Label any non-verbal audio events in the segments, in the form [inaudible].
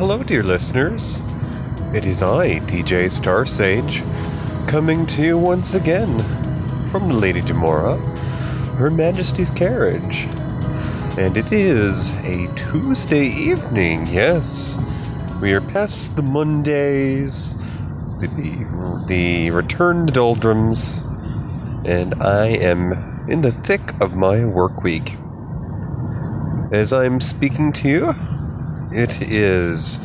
Hello, dear listeners. It is I, DJ Star Sage, coming to you once again from Lady Demora, Her Majesty's carriage. And it is a Tuesday evening, yes. We are past the Mondays, the, the return to doldrums, and I am in the thick of my work week. As I'm speaking to you, it is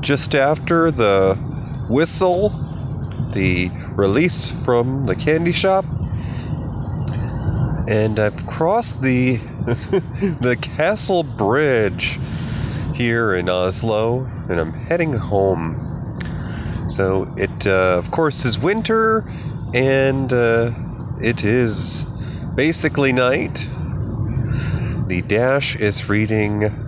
just after the whistle, the release from the candy shop, and I've crossed the [laughs] the castle bridge here in Oslo, and I'm heading home. So it, uh, of course, is winter, and uh, it is basically night. The dash is reading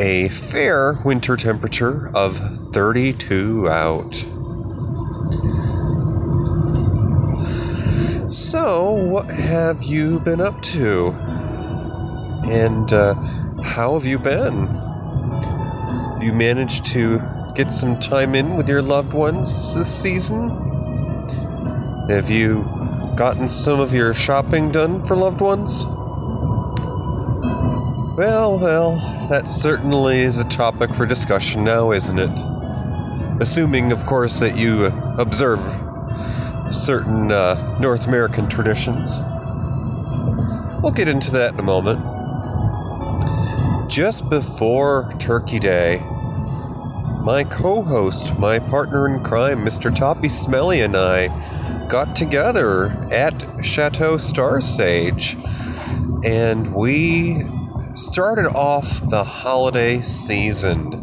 a fair winter temperature of 32 out. So, what have you been up to? And uh, how have you been? You managed to get some time in with your loved ones this season? Have you gotten some of your shopping done for loved ones? Well, well, that certainly is a topic for discussion now, isn't it? Assuming, of course, that you observe certain uh, North American traditions. We'll get into that in a moment. Just before Turkey Day, my co host, my partner in crime, Mr. Toppy Smelly, and I got together at Chateau Star Sage and we started off the holiday season.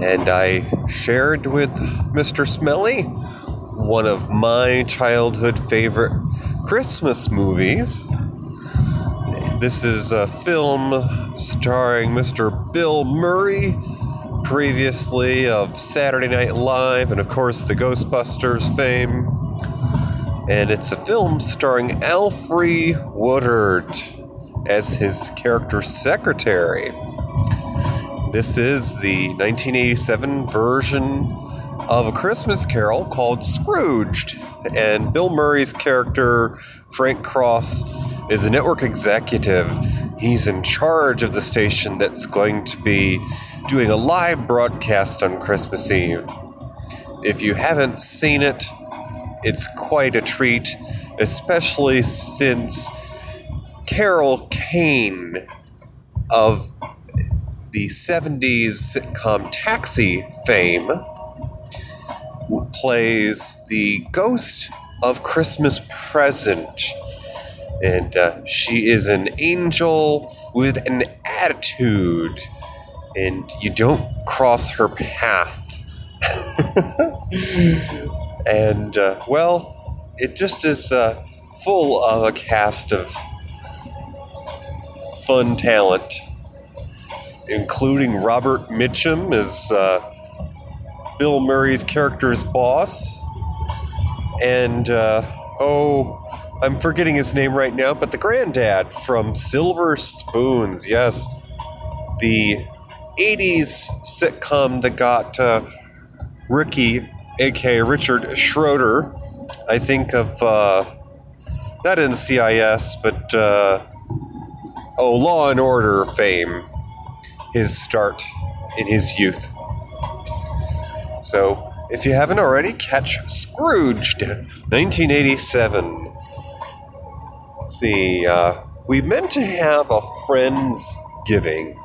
And I shared with Mr. Smelly one of my childhood favorite Christmas movies. This is a film starring Mr. Bill Murray, previously of Saturday Night Live and, of course, the Ghostbusters fame. And it's a film starring Alfre Woodard as his character secretary. This is the 1987 version of A Christmas Carol called Scrooged. And Bill Murray's character, Frank Cross, is a network executive. He's in charge of the station that's going to be doing a live broadcast on Christmas Eve. If you haven't seen it, it's quite a treat, especially since Carol Kane of the 70s sitcom Taxi fame plays the ghost of Christmas Present. And uh, she is an angel with an attitude, and you don't cross her path. [laughs] and, uh, well, it just is uh, full of a cast of fun talent, including Robert Mitchum as uh, Bill Murray's character's boss, and uh, oh, I'm forgetting his name right now, but the granddad from Silver Spoons, yes, the 80s sitcom that got uh, Ricky, aka Richard Schroder, I think of uh, not NCIS, but uh, oh, Law and Order fame, his start in his youth. So, if you haven't already, catch Scrooged, 1987. Let's see, uh, we meant to have a Friends Giving.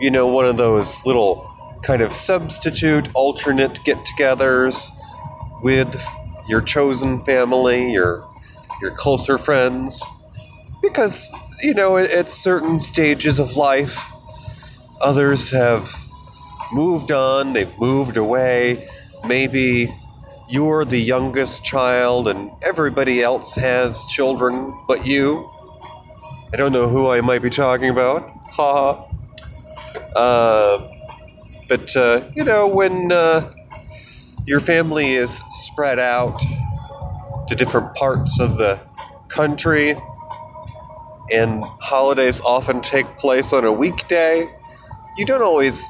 You know, one of those little kind of substitute, alternate get togethers with your chosen family, your, your closer friends. Because, you know, at certain stages of life, others have moved on, they've moved away. Maybe you're the youngest child and everybody else has children but you. I don't know who I might be talking about. Ha ha. Uh, but, uh, you know, when uh, your family is spread out to different parts of the country and holidays often take place on a weekday, you don't always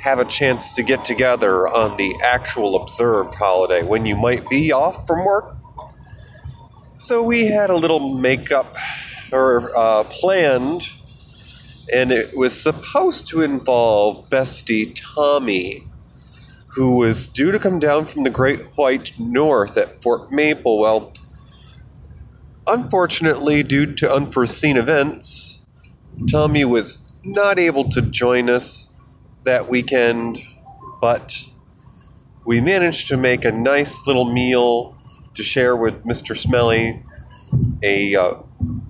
have a chance to get together on the actual observed holiday when you might be off from work. So we had a little makeup or uh, planned, and it was supposed to involve Bestie Tommy, who was due to come down from the Great White North at Fort Maple. Well, unfortunately, due to unforeseen events, Tommy was not able to join us that weekend, but we managed to make a nice little meal to share with Mr. Smelly. A, uh,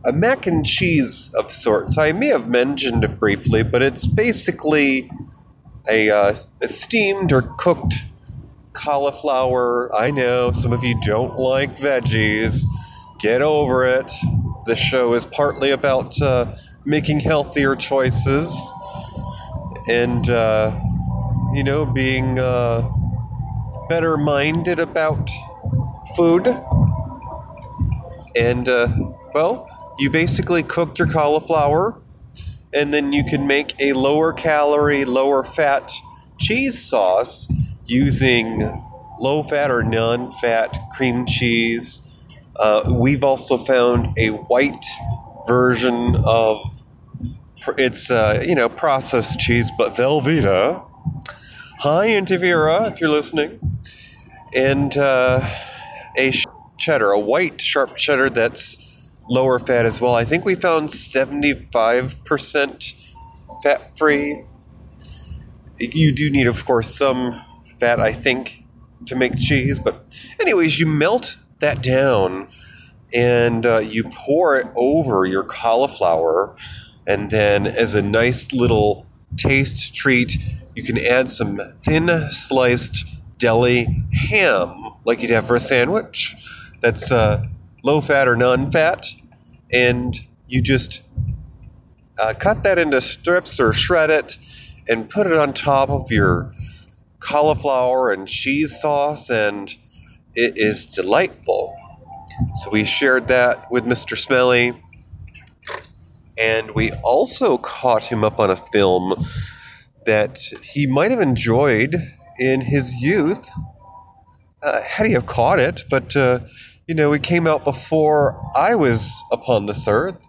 a mac and cheese of sorts. I may have mentioned it briefly, but it's basically a, uh, a steamed or cooked cauliflower. I know some of you don't like veggies. Get over it. This show is partly about uh, making healthier choices and, uh, you know, being uh, better minded about food. And, uh, well, you basically cook your cauliflower, and then you can make a lower calorie, lower fat cheese sauce using low fat or non fat cream cheese. Uh, we've also found a white version of it's uh, you know processed cheese, but Velveeta. Hi, Auntie Vera, if you're listening, and uh, a cheddar, a white sharp cheddar that's lower fat as well. I think we found 75% fat free. You do need, of course, some fat, I think, to make cheese. But, anyways, you melt that down and uh, you pour it over your cauliflower. And then, as a nice little taste treat, you can add some thin sliced deli ham, like you'd have for a sandwich. That's uh, low fat or non fat. And you just uh, cut that into strips or shred it and put it on top of your cauliflower and cheese sauce, and it is delightful. So we shared that with Mr. Smelly, and we also caught him up on a film that he might have enjoyed in his youth. Uh, had he have caught it, but uh, you know, it came out before I was upon this earth.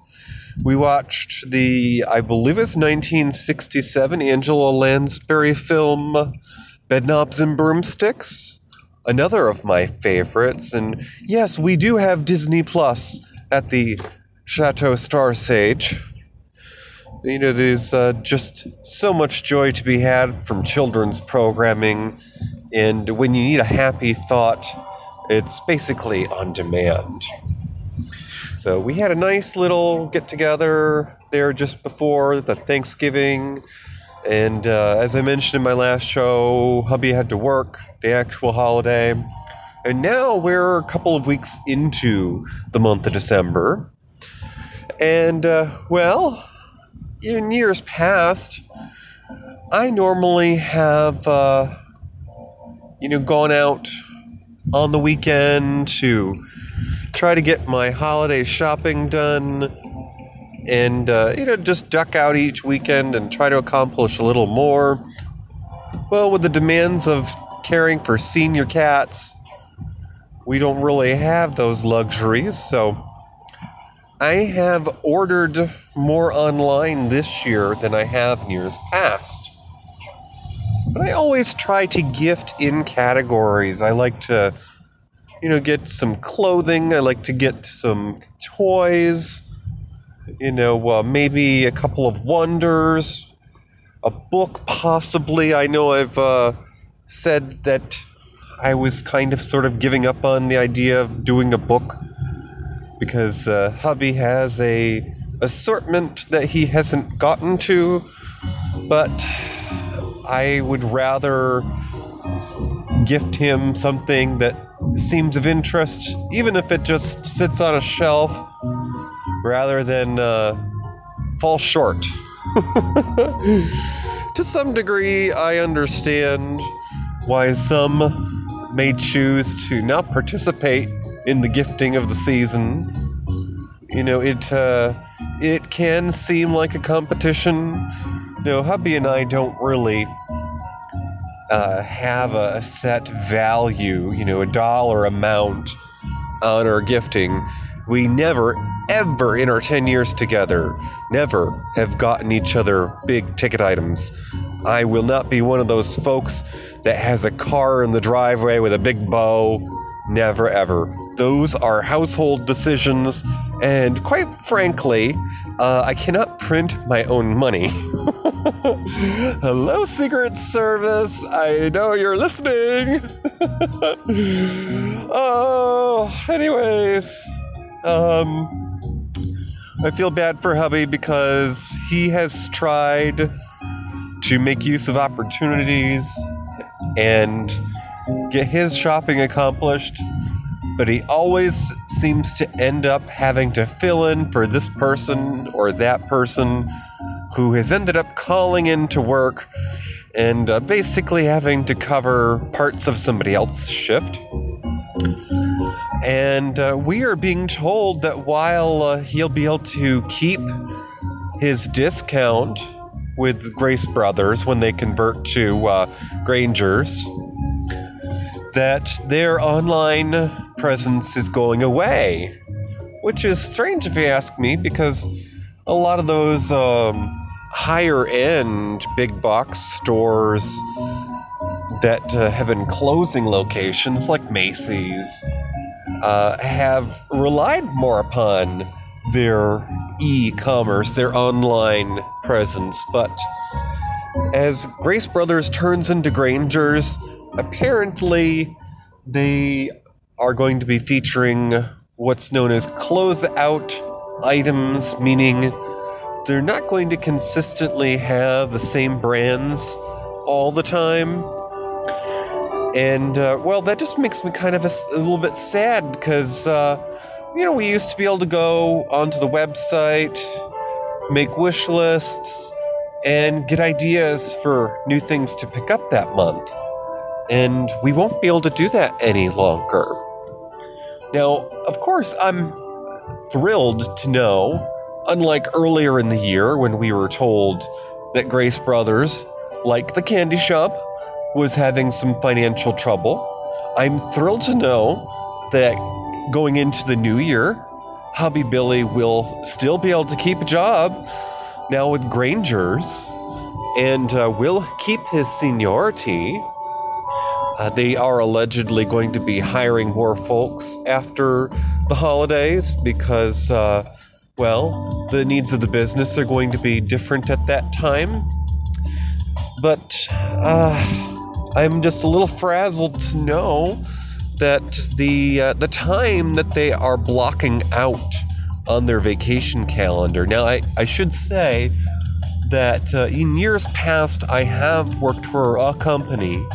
We watched the, I believe it's 1967 Angela Lansbury film Bedknobs and Broomsticks, another of my favorites. And yes, we do have Disney Plus at the Chateau Star Sage. You know, there's uh, just so much joy to be had from children's programming. And when you need a happy thought, it's basically on demand. So we had a nice little get together there just before the Thanksgiving. And uh, as I mentioned in my last show, hubby had to work the actual holiday. And now we're a couple of weeks into the month of December. And, uh, well, in years past, I normally have, uh, you know, gone out on the weekend to try to get my holiday shopping done and uh, you know just duck out each weekend and try to accomplish a little more well with the demands of caring for senior cats we don't really have those luxuries so i have ordered more online this year than i have in years past but I always try to gift in categories. I like to, you know, get some clothing. I like to get some toys. You know, uh, maybe a couple of wonders, a book possibly. I know I've uh, said that I was kind of sort of giving up on the idea of doing a book because uh, hubby has a assortment that he hasn't gotten to, but I would rather gift him something that seems of interest, even if it just sits on a shelf, rather than uh, fall short. [laughs] to some degree, I understand why some may choose to not participate in the gifting of the season. You know, it uh, it can seem like a competition. You know, hubby and I don't really uh, have a, a set value, you know, a dollar amount on our gifting. We never, ever in our 10 years together, never have gotten each other big ticket items. I will not be one of those folks that has a car in the driveway with a big bow. Never ever. Those are household decisions, and quite frankly, uh, I cannot print my own money. [laughs] Hello, Secret Service. I know you're listening. [laughs] oh, anyways, um, I feel bad for hubby because he has tried to make use of opportunities and get his shopping accomplished, but he always seems to end up having to fill in for this person or that person who has ended up calling in to work and uh, basically having to cover parts of somebody else's shift. And uh, we are being told that while uh, he'll be able to keep his discount with Grace Brothers when they convert to uh, Grangers, that their online presence is going away. Which is strange if you ask me, because a lot of those um, higher end big box stores that uh, have been closing locations, like Macy's, uh, have relied more upon their e commerce, their online presence. But as Grace Brothers turns into Grangers, apparently they are going to be featuring what's known as closeout items, meaning they're not going to consistently have the same brands all the time. And, uh, well, that just makes me kind of a, a little bit sad because, uh, you know, we used to be able to go onto the website, make wish lists, and get ideas for new things to pick up that month and we won't be able to do that any longer. Now, of course, I'm thrilled to know, unlike earlier in the year when we were told that Grace Brothers, like the candy shop, was having some financial trouble, I'm thrilled to know that going into the new year, Hubby Billy will still be able to keep a job now with Grangers and uh, will keep his seniority uh, they are allegedly going to be hiring more folks after the holidays because, uh, well, the needs of the business are going to be different at that time. But uh, I'm just a little frazzled to know that the uh, the time that they are blocking out on their vacation calendar. Now, I, I should say that uh, in years past, I have worked for a company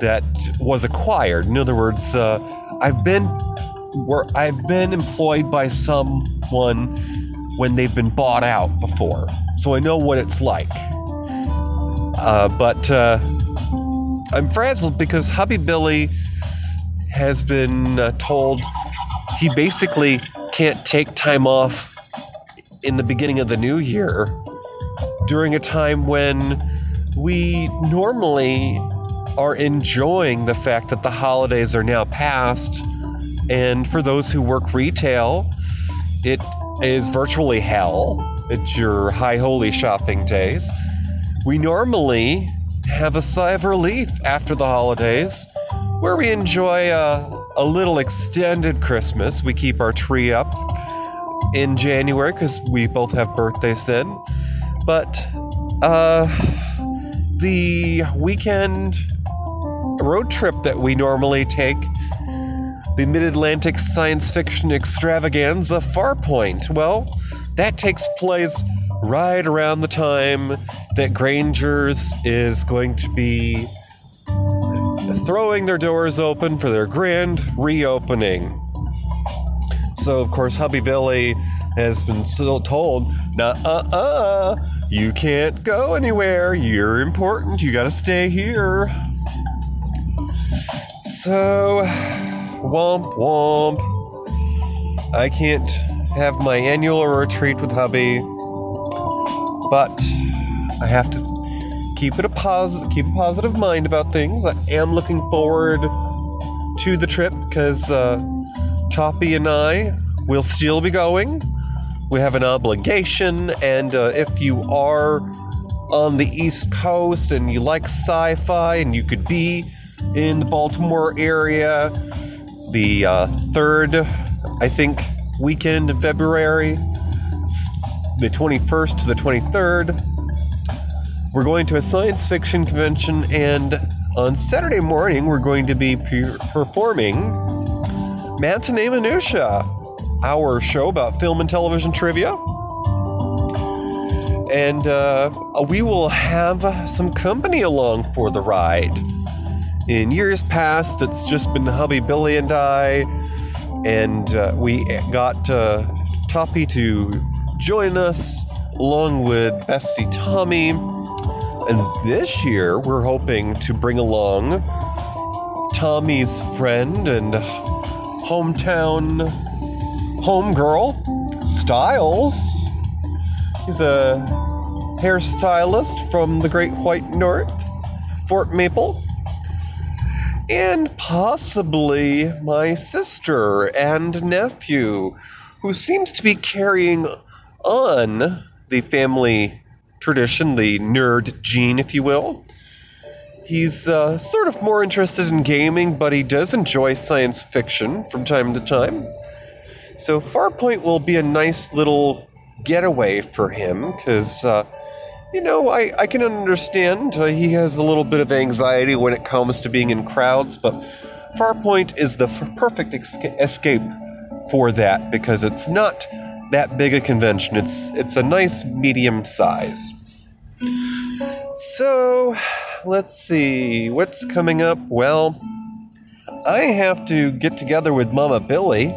that was acquired. In other words, uh, I've been where I've been employed by someone when they've been bought out before, so I know what it's like. Uh, but uh, I'm frazzled because Hubby Billy has been uh, told he basically can't take time off in the beginning of the new year during a time when we normally are enjoying the fact that the holidays are now past. And for those who work retail, it is virtually hell. It's your high holy shopping days. We normally have a sigh of relief after the holidays where we enjoy a, a little extended Christmas. We keep our tree up in January because we both have birthdays then. But uh, the weekend road trip that we normally take. The Mid Atlantic Science Fiction Extravaganza Farpoint. Well, that takes place right around the time that Granger's is going to be throwing their doors open for their grand reopening. So, of course, Hubby Billy has been still told, nah, uh, uh, you can't go anywhere. You're important. You gotta stay here. So, womp womp. I can't have my annual retreat with hubby, but I have to keep it a pos- keep a positive mind about things. I am looking forward to the trip because uh, Toppy and I will still be going. We have an obligation, and uh, if you are on the East Coast and you like sci fi and you could be in the Baltimore area the uh, third, I think, weekend in February, the 21st to the 23rd, we're going to a science fiction convention, and on Saturday morning, we're going to be per- performing Matinee Minutia, our show about film and television trivia. And uh, we will have some company along for the ride. In years past, it's just been hubby Billy and I, and uh, we got uh, Toppy to join us along with Bestie Tommy and this year, we're hoping to bring along Tommy's friend and hometown homegirl, Styles. He's a hairstylist from the Great White North, Fort Maple. And possibly my sister and nephew, who seems to be carrying on the family tradition, the nerd gene, if you will. He's uh, sort of more interested in gaming, but he does enjoy science fiction from time to time. So Farpoint will be a nice little getaway for him, because, uh, you know, I, I can understand uh, he has a little bit of anxiety when it comes to being in crowds, but Farpoint is the f- perfect escape for that because it's not that big a convention. It's it's a nice medium size. So, let's see what's coming up. Well, I have to get together with Mama Billy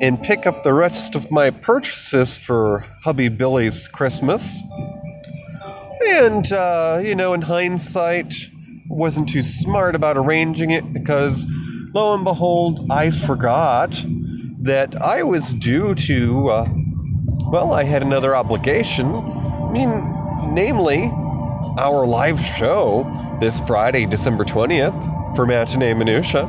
and pick up the rest of my purchases for hubby Billy's Christmas. And uh, you know, in hindsight, wasn't too smart about arranging it because lo and behold, I forgot that I was due to, uh, well, I had another obligation. I mean, namely, our live show this Friday, December 20th, for Matinee Minutia.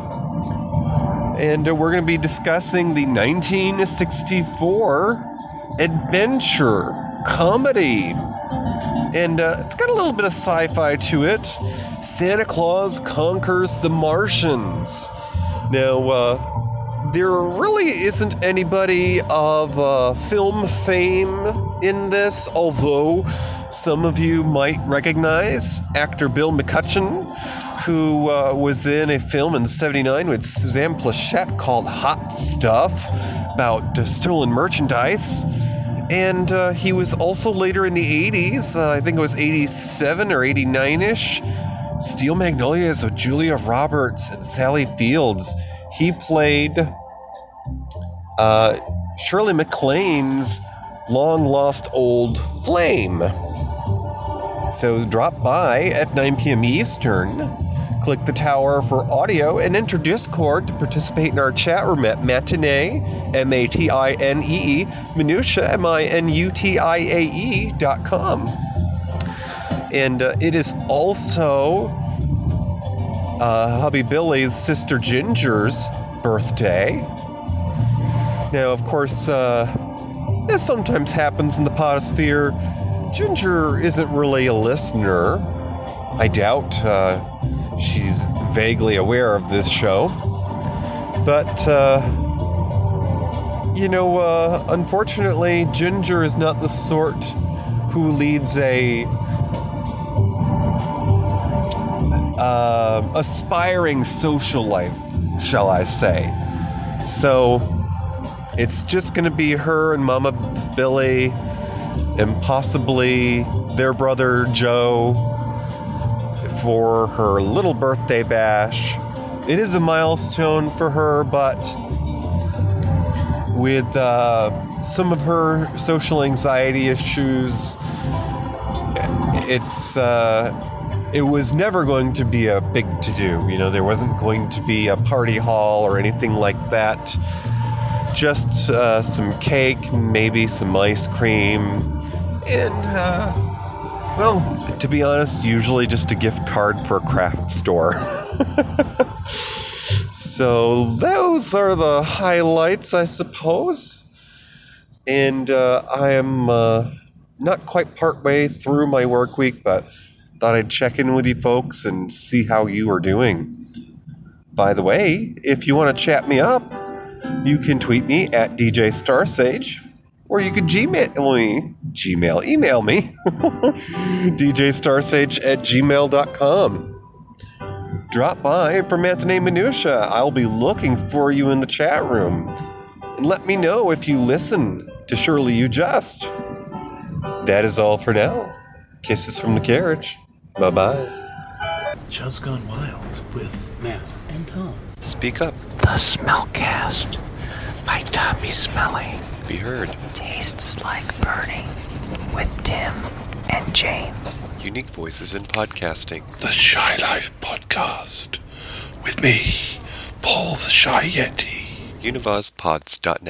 And uh, we're going to be discussing the 1964 adventure comedy. And uh, it's got a little bit of sci fi to it. Santa Claus conquers the Martians. Now, uh, there really isn't anybody of uh, film fame in this, although some of you might recognize actor Bill McCutcheon, who uh, was in a film in 79 with Suzanne Pleshette called Hot Stuff about uh, stolen merchandise. And uh, he was also later in the 80s, uh, I think it was 87 or 89 ish, Steel Magnolias with Julia Roberts and Sally Fields. He played uh, Shirley MacLaine's long lost old flame. So drop by at 9 p.m. Eastern, click the tower for audio, and enter Discord to participate in our chat room at matinee, M A T I N E E, minutia, M I N U T I A E dot com. And uh, it is also uh, hubby Billy's sister Ginger's birthday. Now, of course, uh, as sometimes happens in the podosphere, Ginger isn't really a listener. I doubt uh, she's vaguely aware of this show. But, uh, you know, uh, unfortunately, Ginger is not the sort who leads a uh, aspiring social life, shall I say. So, it's just going to be her and Mama Billy and possibly their brother Joe for her little birthday bash. It is a milestone for her, but with uh, some of her social anxiety issues, it's uh, it was never going to be a big to do. You know, there wasn't going to be a party hall or anything like that just uh, some cake, maybe some ice cream, and uh, Well, to be honest, usually just a gift card for a craft store. [laughs] so those are the highlights, I suppose. And uh, I am uh, not quite partway through my work week, but thought I'd check in with you folks and see how you are doing. By the way, if you want to chat me up, you can tweet me at DJ Starsage, or you could Gmail me, Gmail, email me, [laughs] DJ Starsage at gmail.com. Drop by for Matinee Minutia. I'll be looking for you in the chat room. And let me know if you listen to Surely You Just. That is all for now. Kisses from the carriage. Bye bye. Chubb's Gone Wild with Matt and Tom. Speak up. The Smellcast by Tommy Smelly Be heard. tastes like burning with Tim and James. Unique voices in podcasting. the Shy Life Podcast with me, Paul the Shy Yeti. Univazpods.net.